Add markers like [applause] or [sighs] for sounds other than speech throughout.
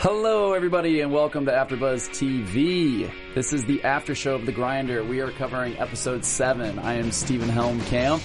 Hello, everybody, and welcome to AfterBuzz TV. This is the after show of The Grinder. We are covering episode seven. I am Stephen Helmkamp.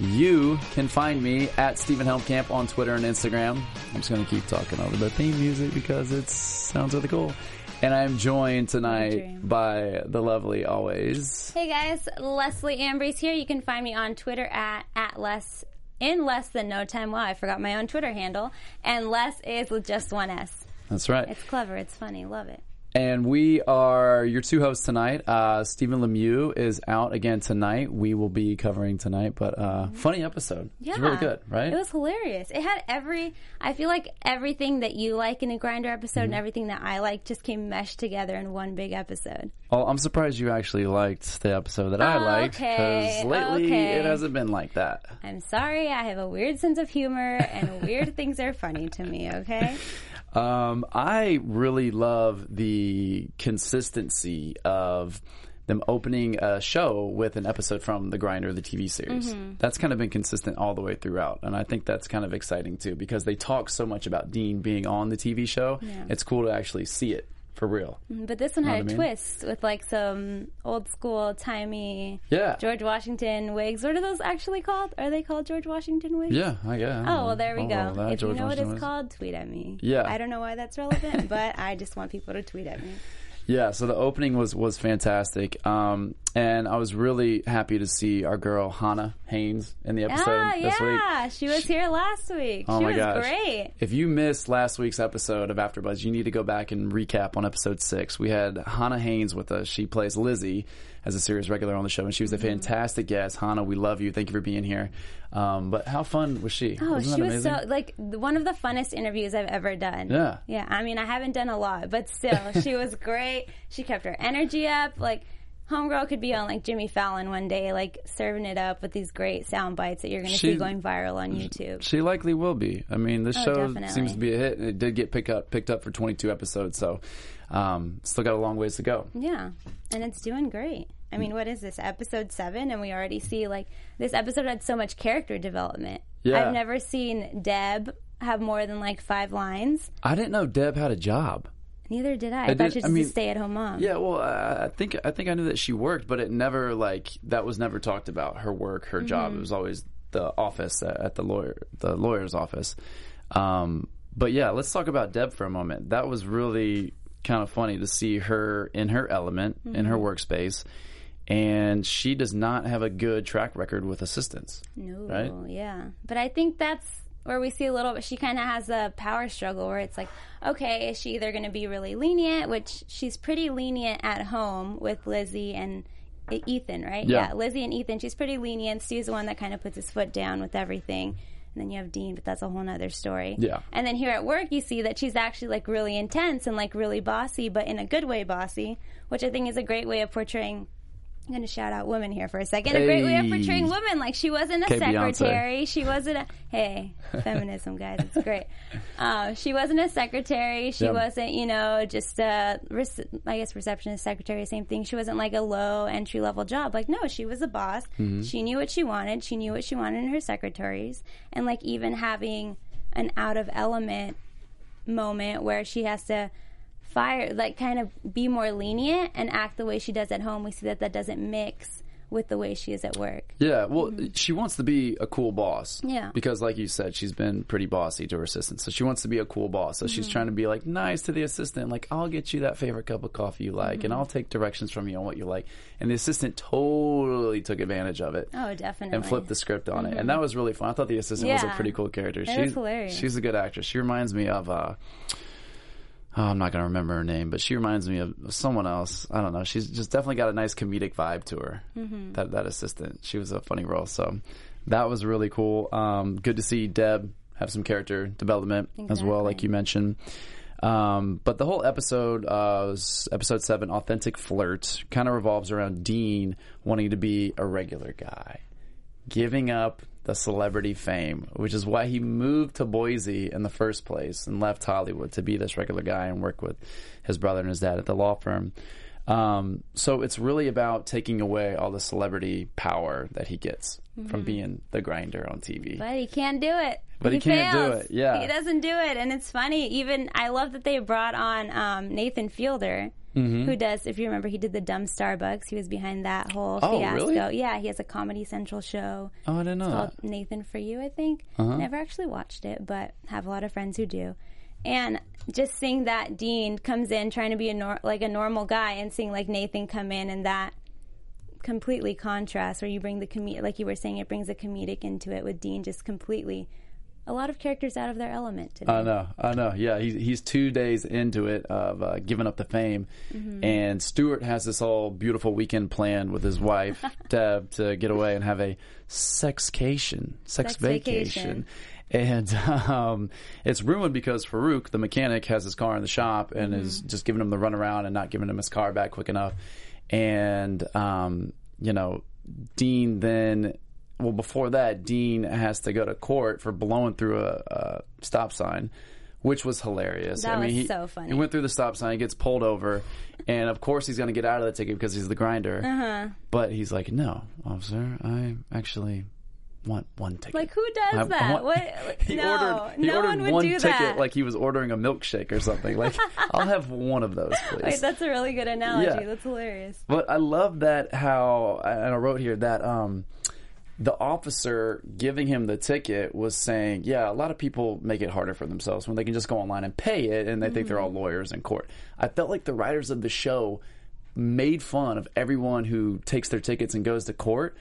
You can find me at Stephen Helmkamp on Twitter and Instagram. I'm just going to keep talking over the theme music because it sounds really cool. And I am joined tonight by the lovely always. Hey guys, Leslie Ambrose here. You can find me on Twitter at at less in less than no time. Wow, I forgot my own Twitter handle. And less is with just one S. That's right. It's clever. It's funny. Love it. And we are your two hosts tonight. Uh, Stephen Lemieux is out again tonight. We will be covering tonight, but uh, funny episode. Yeah, It's really good, right? It was hilarious. It had every. I feel like everything that you like in a grinder episode Mm-hmm. and everything that I like just came meshed together in one big episode. well, I'm surprised you actually liked the episode that I liked Okay, because lately okay. it hasn't been like that. I'm sorry. I have a weird sense of humor, and weird [laughs] things are funny to me. Okay. [laughs] Um, I really love the consistency of them opening a show with an episode from The Grinder, the TV series. Mm-hmm. That's kind of been consistent all the way throughout. And I think that's kind of exciting too because they talk so much about Dean being on the TV show. It's cool to actually see it for real. Mm, but this one had a mean? twist with like some old school, timey Yeah. George Washington wigs. What are those actually called? Are they called George Washington wigs? Yeah, I guess. Oh, well, there we go. that if you George know what it's called, tweet at me. Yeah. I don't know why that's relevant, but I just want people to tweet at me. [laughs] Yeah, so the opening was was fantastic, um, and I was really happy to see our girl Hannah Haynes in the episode Ah, this week. yeah. She was here last week. Oh she my was gosh. great. If you missed last week's episode of AfterBuzz, you need to go back and recap on episode six. We had Hannah Haynes with us. She plays Lizzie as a series regular on the show, and she was a Mm-hmm. fantastic guest. Hannah, we love you. Thank you for being here. Um, but how fun was she? Oh, Wasn't she was so like one of the funnest interviews I've ever done. Yeah. yeah. I mean, I haven't done a lot, but still, [laughs] she was great. She kept her energy up. Like, homegirl could be on like Jimmy Fallon one day, like serving it up with these great sound bites that you're going to see going viral on YouTube. She likely will be. I mean, this Oh, show definitely. seems to be a hit, and it did get picked up picked up for 22 episodes. So, um, still got a long ways to go. Yeah, and it's doing great. I mean, what is this episode seven? And we already see like this episode had so much character development. Yeah. I've never seen Deb have more than like five lines. I didn't know Deb had a job. Neither did I. I, did- thought she was I just mean- a stay-at-home mom. Yeah, well, uh, I think I think I knew that she worked, but it never like that was never talked about. Her work, her job. It was always the office at, at the lawyer, the lawyer's office. Um, but yeah, let's talk about Deb for a moment. That was really kind of funny to see her in her element in her mm-hmm. workspace, and she does not have a good track record with assistants. No, Right? yeah. But I think that's where we see a little bit. She kind of has a power struggle where it's like, okay, is she either going to be really lenient, which she's pretty lenient at home with Lizzie and Ethan, right? Yeah. Lizzie and Ethan, she's pretty lenient. Stu's the one that kind of puts his foot down with everything. And then you have Dean, but that's a whole nother story. Yeah. And then here at work, you see that she's actually like really intense and like really bossy, but in a good way bossy, which I think is a great way of portraying. I'm going to shout out women here for a second. A great way of portraying women. Like she wasn't a Beyonce. secretary. She wasn't a hey feminism, guys. It's great. Um, she wasn't a secretary. She Yeah. wasn't, you know, just a I guess receptionist, secretary, same thing. She wasn't like a low entry level job. Like no, she was a boss. Mm-hmm. She knew what she wanted. She knew what she wanted in her secretaries, and like even having an out of element moment where she has to fire like kind of be more lenient and act the way she does at home we see that that doesn't mix with the way she is at work. Yeah, well, she wants to be a cool boss. Mm-hmm. Yeah. Because, like you said, she's been pretty bossy to her assistant. So she wants to be a cool boss. So Mm-hmm. she's trying to be like nice to the assistant. Like, I'll get you that favorite cup of coffee you like, Mm-hmm. and I'll take directions from you on what you like. And the assistant totally took advantage of it. Oh, definitely. And flipped the script on it, and that was really fun. I thought the assistant was a pretty cool character. It she's hilarious. She's a good actress. She reminds me of uh, oh, I'm not going to remember her name, but she reminds me of someone else. I don't know. She's just definitely got a nice comedic vibe to her. Mm-hmm. That that assistant, she was a funny role. So that was really cool. Um, good to see Deb have some character development as well, like you mentioned. Um, but the whole episode, uh, was episode seven, authentic flirt, kind of revolves around Dean wanting to be a regular guy giving up the celebrity fame, which is why he moved to Boise in the first place and left Hollywood to be this regular guy and work with his brother and his dad at the law firm. Um, so it's really about taking away all the celebrity power that he gets from being the grinder on TV. But he can't do it. But he can't do it, yeah. He doesn't do it. And it's funny. Even, I love that they brought on um, Nathan Fielder, Mm-hmm. who does, if you remember, he did the Dumb Starbucks. He was behind that whole Oh, fiasco. really? Yeah, he has a Comedy Central show oh, I didn't know called that. Nathan for You, I think. Uh-huh. Never actually watched it, but have a lot of friends who do. And just seeing that Dean comes in trying to be a nor- like a normal guy, and seeing like Nathan come in and that completely contrasts, where you bring the com- like you were saying, it brings a comedic into it with Dean just completely. A lot of characters out of their element. To me. I know, I know. Yeah, he's he's two days into it of uh, giving up the fame, Mm-hmm. and Stewart has this whole beautiful weekend planned with his wife [laughs] Deb to get away and have a sexcation, sex, Sex vacation. vacation. And um, it's ruined because Farouk, the mechanic, has his car in the shop and Mm-hmm. is just giving him the runaround and not giving him his car back quick enough. And um, you know, Dean then well before that dean has to go to court for blowing through a, a stop sign which was hilarious That i mean was he, so funny. he went through the stop sign he gets pulled over and of course he's going to get out of the ticket because he's the grinder Uh-huh. but he's like no officer i actually want one ticket Like who does I- I that? want- what? [laughs] he no, ordered he no ordered one would one do ticket that. like he was ordering a milkshake or something like [laughs] i'll have one of those please Wait, that's a really good analogy. Yeah. That's hilarious. But I love that how and I wrote here that um, the officer giving him the ticket was saying, yeah, a lot of people make it harder for themselves when they can just go online and pay it, and they think they're all mm-hmm. lawyers in court. I felt like the writers of the show made fun of everyone who takes their tickets and goes to court.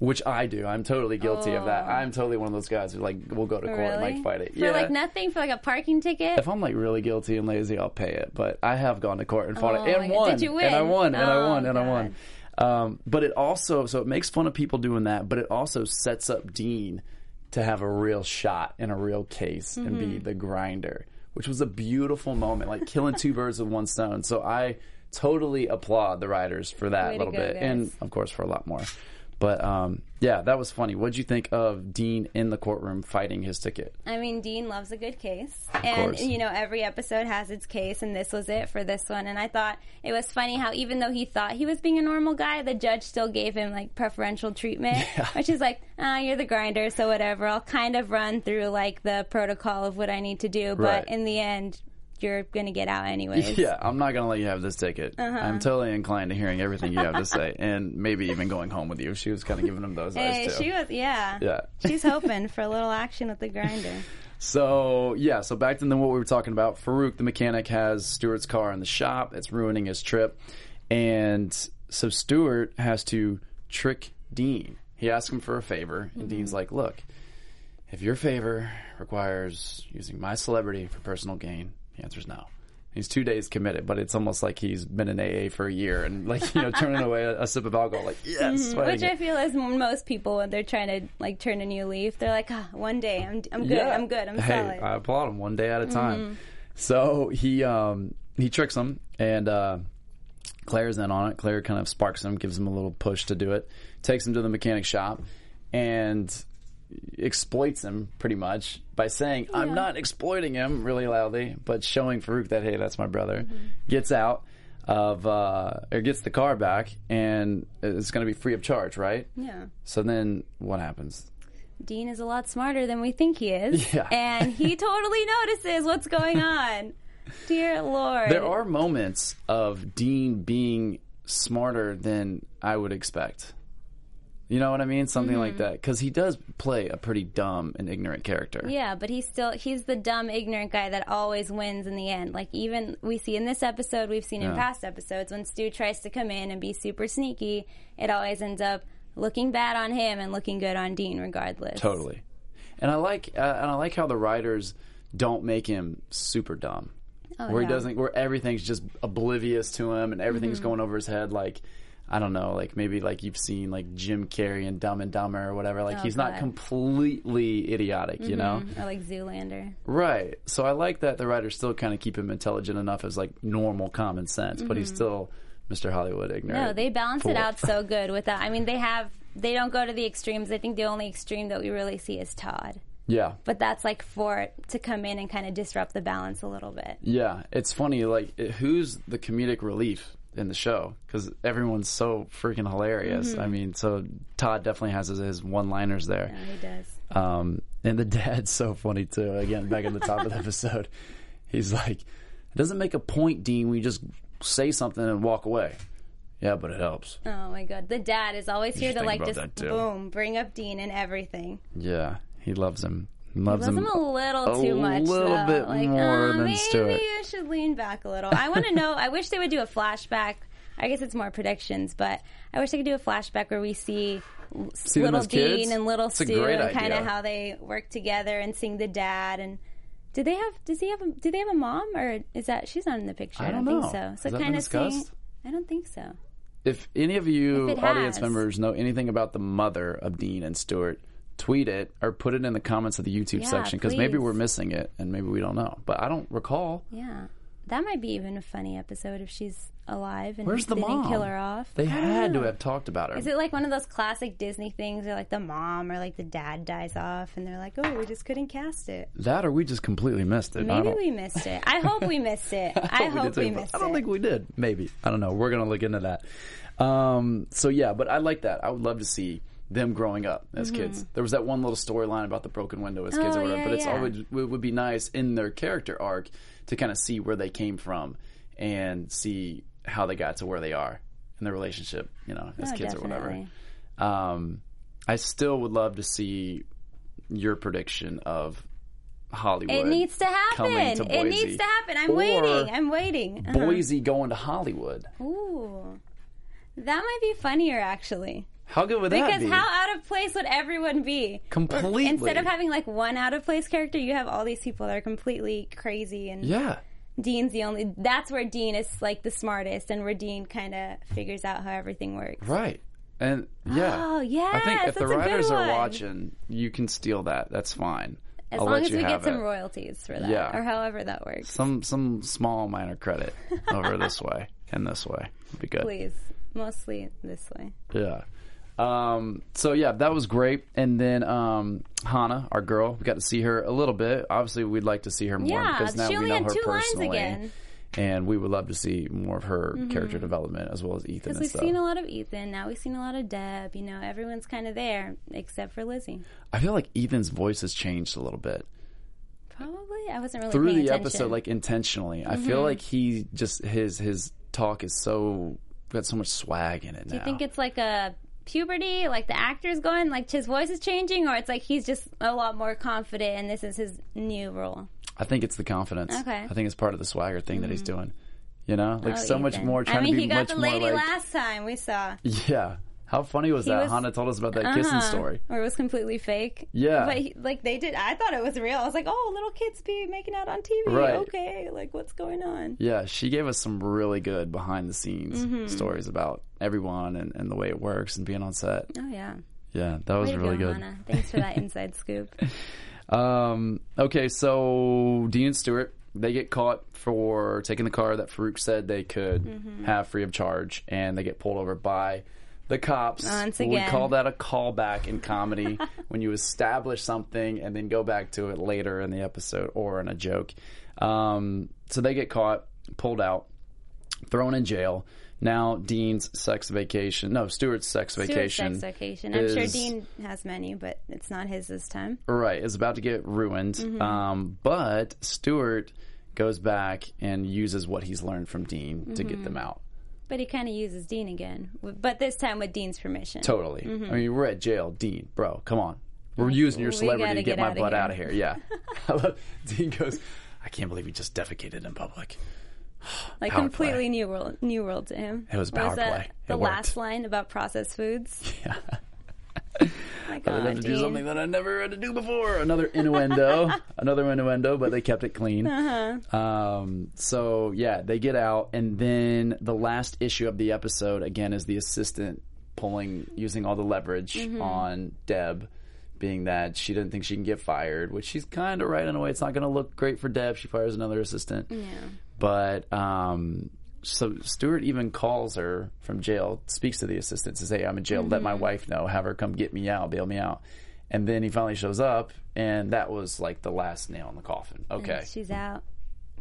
Which I do. I'm totally guilty of that. Oh. I'm totally one of those guys who like will go to court and Oh. Like fight it. For yeah. like nothing, for like a parking ticket. if I'm like really guilty and lazy, I'll pay it. But I have gone to court and fought Oh it and won. Did you win? And I won. And I Oh, won. And I won. Um, but it also so it makes fun of people doing that, but it also sets up Dean to have a real shot in a real case and Mm-hmm. be the grinder, which was a beautiful moment, like killing two [laughs] birds with one stone. So I totally applaud the writers for that Way little go, bit, and of course for a lot more. But um, yeah, that was funny. What would you think of Dean in the courtroom fighting his ticket? I mean, Dean loves a good case. And, course. you know, every episode has its case, and this was it for this one. And I thought it was funny how, even though he thought he was being a normal guy, the judge still gave him, like, preferential treatment, [laughs] which is like, ah, you're the grinder, so whatever. I'll kind of run through, like, the protocol of what I need to do. But Right. in the end, you're going to get out anyways. [laughs] Yeah, I'm not going to let you have this ticket. Uh-huh. I'm totally inclined to hearing everything you have to say, [laughs] and maybe even going home with you. She was kind of giving him those Hey, eyes too. she was, yeah. yeah. She's hoping for a little action with the grinder. [laughs] So yeah, so back to then what we were talking about. Farouk, the mechanic, has Stewart's car in the shop. It's ruining his trip, and so Stewart has to trick Dean. He asks him for a favor, and Dean's like, "Look, if your favor requires using my celebrity for personal gain, the answer's no." He's two days committed, but it's almost like he's been in AA for a year and like you know [laughs] turning away a, a sip of alcohol, like yes, fighting Which I feel is most people when they're trying to like turn a new leaf. They're like, ah, one day I'm I'm good, Yeah. I'm good, I'm hey, solid. I applaud him one day at a time. So he um, he tricks him, and uh, Claire's in on it. Claire kind of sparks him, gives him a little push to do it, takes him to the mechanic shop, and exploits him pretty much by saying, "I'm not exploiting him," really loudly, but showing Farouk that hey, that's my brother. Gets out of uh, or gets the car back, and it's going to be free of charge, right? yeah. So then what happens? Dean is a lot smarter than we think he is. [laughs] Yeah. And he [laughs] totally notices what's going on. Dear Lord. There are moments of Dean being smarter than I would expect. You know what I mean? Something like Mm-hmm. that. Because he does play a pretty dumb and ignorant character. Yeah, but he's still he's the dumb, ignorant guy that always wins in the end. Like even we see in this episode, we've seen in Yeah. past episodes when Stu tries to come in and be super sneaky, it always ends up looking bad on him and looking good on Dean, regardless. Totally. And I like uh, and I like how the writers don't make him super dumb. where he Oh, yeah. doesn't where everything's just oblivious to him and everything's Mm-hmm. going over his head like I don't know, like maybe like you've seen like Jim Carrey and Dumb and Dumber or whatever. Like Oh, he's not completely idiotic, you know? Or like Zoolander. Right. So I like that the writers still kind of keep him intelligent enough as like normal common sense, but he's still Mr. Hollywood ignorant. Mm-hmm. No, they balance it out so [laughs] good with that. I mean, they have they don't go to the extremes. I think the only extreme that we really see is Todd. Yeah. But that's like for it to come in and kind of disrupt the balance a little bit. Yeah, it's funny. Like, who's the comedic relief in the show? Because everyone's so freaking hilarious. Mm-hmm. I mean, so Todd definitely has his, his one-liners there. Yeah, he does. Um, and the dad's so funny too. Again, back at the top of the [laughs] episode, he's like, "It doesn't make a point, Dean. We just say something and walk away." Yeah, but it helps. Oh my god, the dad is always here to like just boom, bring up Dean and everything. Yeah, he loves him. Loves, him a little too a much. A little though. bit like, more uh, than maybe Stewart. you should lean back a little. I want to know. I wish they would do a flashback. I guess it's more predictions, but I wish they could do a flashback where we see, See little as kids? Dean and little It's Stu and kind of how they work together and seeing the dad and. Do they have? Does he have? A, do they have a mom, or is that she's not in the picture? I I don't don't, know. think so. So kind of seeing. I don't think so. If any of you audience has. members know anything about the mother of Dean and Stewart, tweet it or put it in the comments of the YouTube Yeah, section because maybe we're missing it and maybe we don't know. But I don't recall. Yeah, that might be even a funny episode if she's alive and Where's the they didn't mom? kill her off. They I had to have talked about her. Is it like one of those classic Disney things where like the mom or like the dad dies off and they're like, oh, we just couldn't cast it? that or we just completely missed it. Maybe we missed it. I hope we missed it. [laughs] I, we hope we, too, but missed I don't think we did. Maybe I don't know. We're gonna look into that. Um, so yeah, but I like that. I would love to see them growing up as kids. There was that one little storyline about the broken window as kids Mm-hmm. Oh, or whatever. yeah, but it's yeah. always it would be nice in their character arc to kind of see where they came from and see how they got to where they are in their relationship. You know, as Oh, kids or whatever. Um, I still would love to see your prediction of Hollywood. It needs to happen. to It needs to happen. I'm Or waiting. I'm waiting. Uh-huh. Boise going to Hollywood. Ooh. That might be funnier actually. How good would that be? Because be? how out of place would everyone be? Completely. Instead of having like one out of place character, you have all these people that are completely crazy and yeah. Dean's the only that's where Dean is like the smartest and where Dean kind of figures out how everything works. Right. And yeah. Oh, yeah. I think if the writers are watching, you can steal that. That's fine. As I'll long as we get some it. royalties for that Yeah. or however that works. Some some small minor credit over this [laughs] way and this way would be good. Please. Mostly this way. Yeah. Um, so yeah, that was great. And then um, Hannah, our girl, we got to see her a little bit. Obviously, we'd like to see her more Yeah, because now she we only know had her two lines personally, again. and we would love to see more of her character development as well as Ethan. Because we've stuff. seen a lot of Ethan, now we've seen a lot of Deb. You know, everyone's kind of there except for Lizzie. I feel like Ethan's voice has changed a little bit. Probably, I wasn't really through paying the attention. episode like intentionally i feel like he just his his talk is so got so much swag in it Do now you think it's like a puberty, like the actor's going, like his voice is changing, or it's like he's just a lot more confident and this is his new role? i think it's the confidence Okay. Mm-hmm. i think it's part of the swagger thing that he's doing you know like Oh, so much more trying I mean, to be he got much the lady like last time we saw. yeah how funny was that was- hannah told us about that kissing Uh-huh. story Or it was completely fake. Yeah. But he, like they did, I thought it was real. I was like, oh, little kids be making out on TV. Right. Okay, like what's going on? yeah she gave us some really good behind the scenes Mm-hmm. stories about everyone and, and the way it works and being on set Oh yeah. yeah that was really go, good Hannah. Thanks for that [laughs] inside scoop. Um, okay, so Dean and Stewart they get caught for taking the car that Farouk said they could Mm-hmm. have free of charge, and they get pulled over by the cops. Once We call that a callback in [laughs] comedy when you establish something and then go back to it later in the episode or in a joke. Um, so they get caught, pulled out, thrown in jail. Now Dean's sex vacation, no, Stewart's sex Stewart's vacation. sex vacation. I'm sure Dean has many, but it's not his this time. Right, it's about to get ruined. Mm-hmm. Um, but Stewart goes back and uses what he's learned from Dean to get Mm-hmm. them out. But he kind of uses Dean again, but this time with Dean's permission. Totally. Mm-hmm. I mean, we're at jail, Dean, bro. Come on, we're using your celebrity gotta get, get my butt out of here. Yeah. [laughs] I love, Dean goes, I can't believe he just defecated in public. [sighs] like power completely play. new world, new world to him. It was power that? play. The It last worked. line about processed foods. [laughs] Yeah. Like, I oh, had to do something that I never had to do before. Another innuendo, [laughs] another innuendo, but they kept it clean. Uh-huh. Um, so yeah, they get out, and then the last issue of the episode again is the assistant pulling, using all the leverage Mm-hmm. on Deb, being that she didn't think she can get fired, which she's kind of right in a way. It's not going to look great for Deb. She fires another assistant, Yeah. but um, so Stewart even calls her from jail, speaks to the assistant, says, "Hey, I'm in jail. Let Mm-hmm. my wife know. Have her come get me out, bail me out." And then he finally shows up, and that was like the last nail in the coffin. Okay, She's out.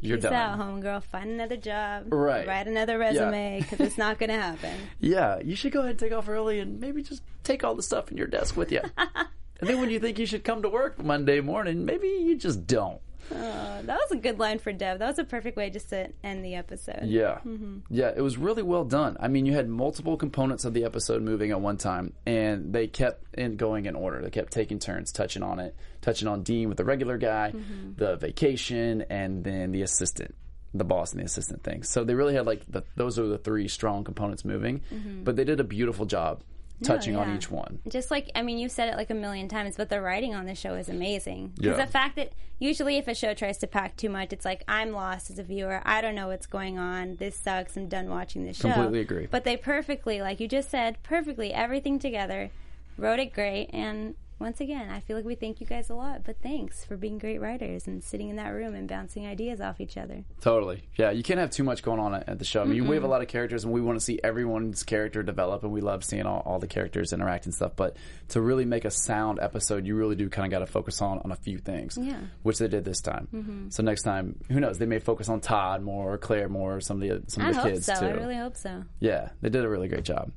you're Peace done. out, homegirl. Find another job. Right. Write another resume because it's not going to happen. [laughs] Yeah, you should go ahead and take off early, and maybe just take all the stuff in your desk with you. [laughs] and then when you think you should come to work Monday morning, maybe you just don't. Oh, that was a good line for Deb. That was a perfect way just to end the episode. Yeah. Mm-hmm. Yeah, it was really well done. I mean, you had multiple components of the episode moving at one time, and they kept in going in order. They kept taking turns touching on it, touching on Dean with the regular guy, Mm-hmm. the vacation, and then the assistant, the boss and the assistant thing. So they really had like the, those are the three strong components moving, but they did a beautiful job touching on yeah. each one. Just like, I mean, you said it like a million times, but the writing on the show is amazing. Because Yeah. the fact that usually if a show tries to pack too much, it's like, I'm lost as a viewer. I don't know what's going on. This sucks. I'm done watching the show. Completely agree. But they perfectly, like you just said, perfectly, everything together, wrote it great. And once again, I feel like we thank you guys a lot. But thanks for being great writers and sitting in that room and bouncing ideas off each other. Totally. Yeah, you can't have too much going on at the show. I mean, we have a lot of characters, and we want to see everyone's character develop, and we love seeing all, all the characters interact and stuff. But to really make a sound episode, you really do kind of got to focus on on a few things, Yeah. which they did this time. Mm-hmm. So next time, who knows? They may focus on Todd more, or Claire more, or some of the some I of the kids so. too. I really hope so. Yeah, they did a really great job.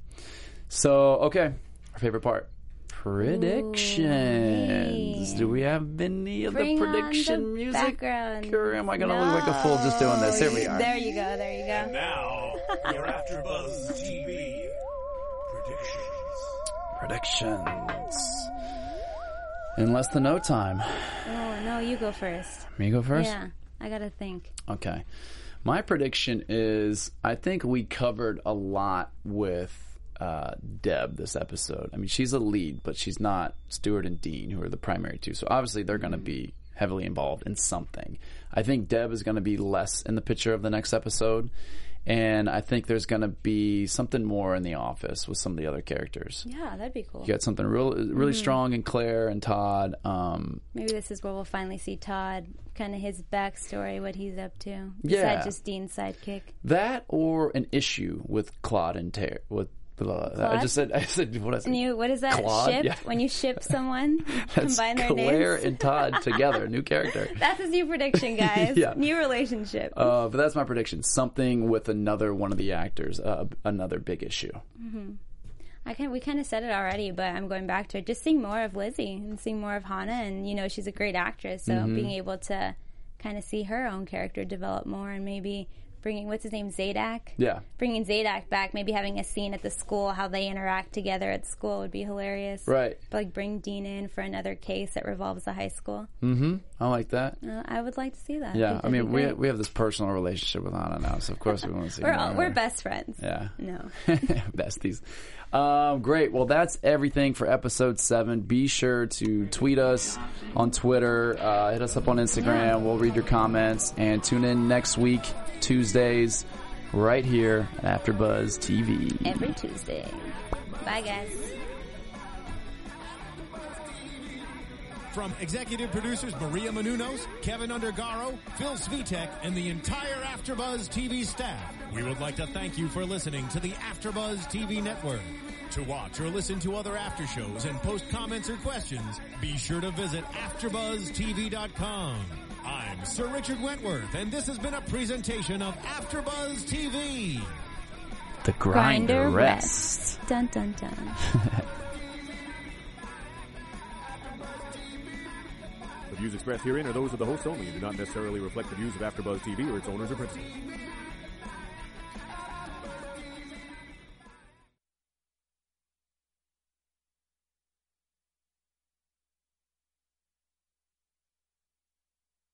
So, okay, our favorite part. Predictions. hey. Do we have any of Bring the prediction the music? background. Or am I going to look like a fool just doing this? Here we are. There you go. There you go. Now, we're AfterBuzz TV predictions. Predictions. In less than no time. Oh no, you go first. Me go first? Yeah, I gotta think. Okay. My prediction is I think we covered a lot with uh, Deb this episode. I mean, she's a lead, but she's not Stewart and Dean, who are the primary two. So obviously they're going to be heavily involved in something. I think Deb is going to be less in the picture of the next episode. And I think there's going to be something more in the office with some of the other characters. Yeah, that'd be cool. You got something real, really strong in Claire and Todd. Um, Maybe this is where we'll finally see Todd, kind of his backstory, what he's up to. Yeah. Besides just Dean's sidekick. That or an issue with Claude and Ter with I just said I said what I said. And what is that Claude? ship? Yeah. When you ship [laughs] someone, That's combine their Claire names. and Todd [laughs] together, new character. That's his new prediction, guys. [laughs] Yeah. New relationship. Uh, but that's my prediction. Something with another one of the actors, uh, another big issue. I can we kind of said it already, but I'm going back to it. Just seeing more of Lizzie and seeing more of Hannah, and you know she's a great actress, so Mm-hmm. being able to kind of see her own character develop more, and maybe bringing what's his name Zadak, Yeah, bringing Zadak back, maybe having a scene at the school, how they interact together at school would be hilarious. right. But, like bring Dean in for another case that revolves the high school. Mm-hmm. I like that. Uh, I would like to see that. Yeah, think I mean we we have this personal relationship with Hannah now, so of course we want to see. [laughs] we're all, we're best friends. Yeah. No. [laughs] besties. Um, great. Well, that's everything for episode seven. Be sure to tweet us on Twitter, uh, hit us up on Instagram. Yeah. We'll read your comments and tune in next week, Tuesdays, right here at AfterBuzz TV. Every Tuesday. Bye, guys. From executive producers Maria Menounos, Kevin Undergaro, Phil Svitek, and the entire AfterBuzz TV staff, we would like to thank you for listening to the AfterBuzz TV network. To watch or listen to other after shows and post comments or questions, be sure to visit AfterBuzzTV.com. I'm Sir Richard Wentworth, and this has been a presentation of AfterBuzz TV. The grinder, Grinder rests. rest. Dun dun dun. [laughs] The views expressed herein are those of the hosts only and do not necessarily reflect the views of AfterBuzz TV or its owners or principals.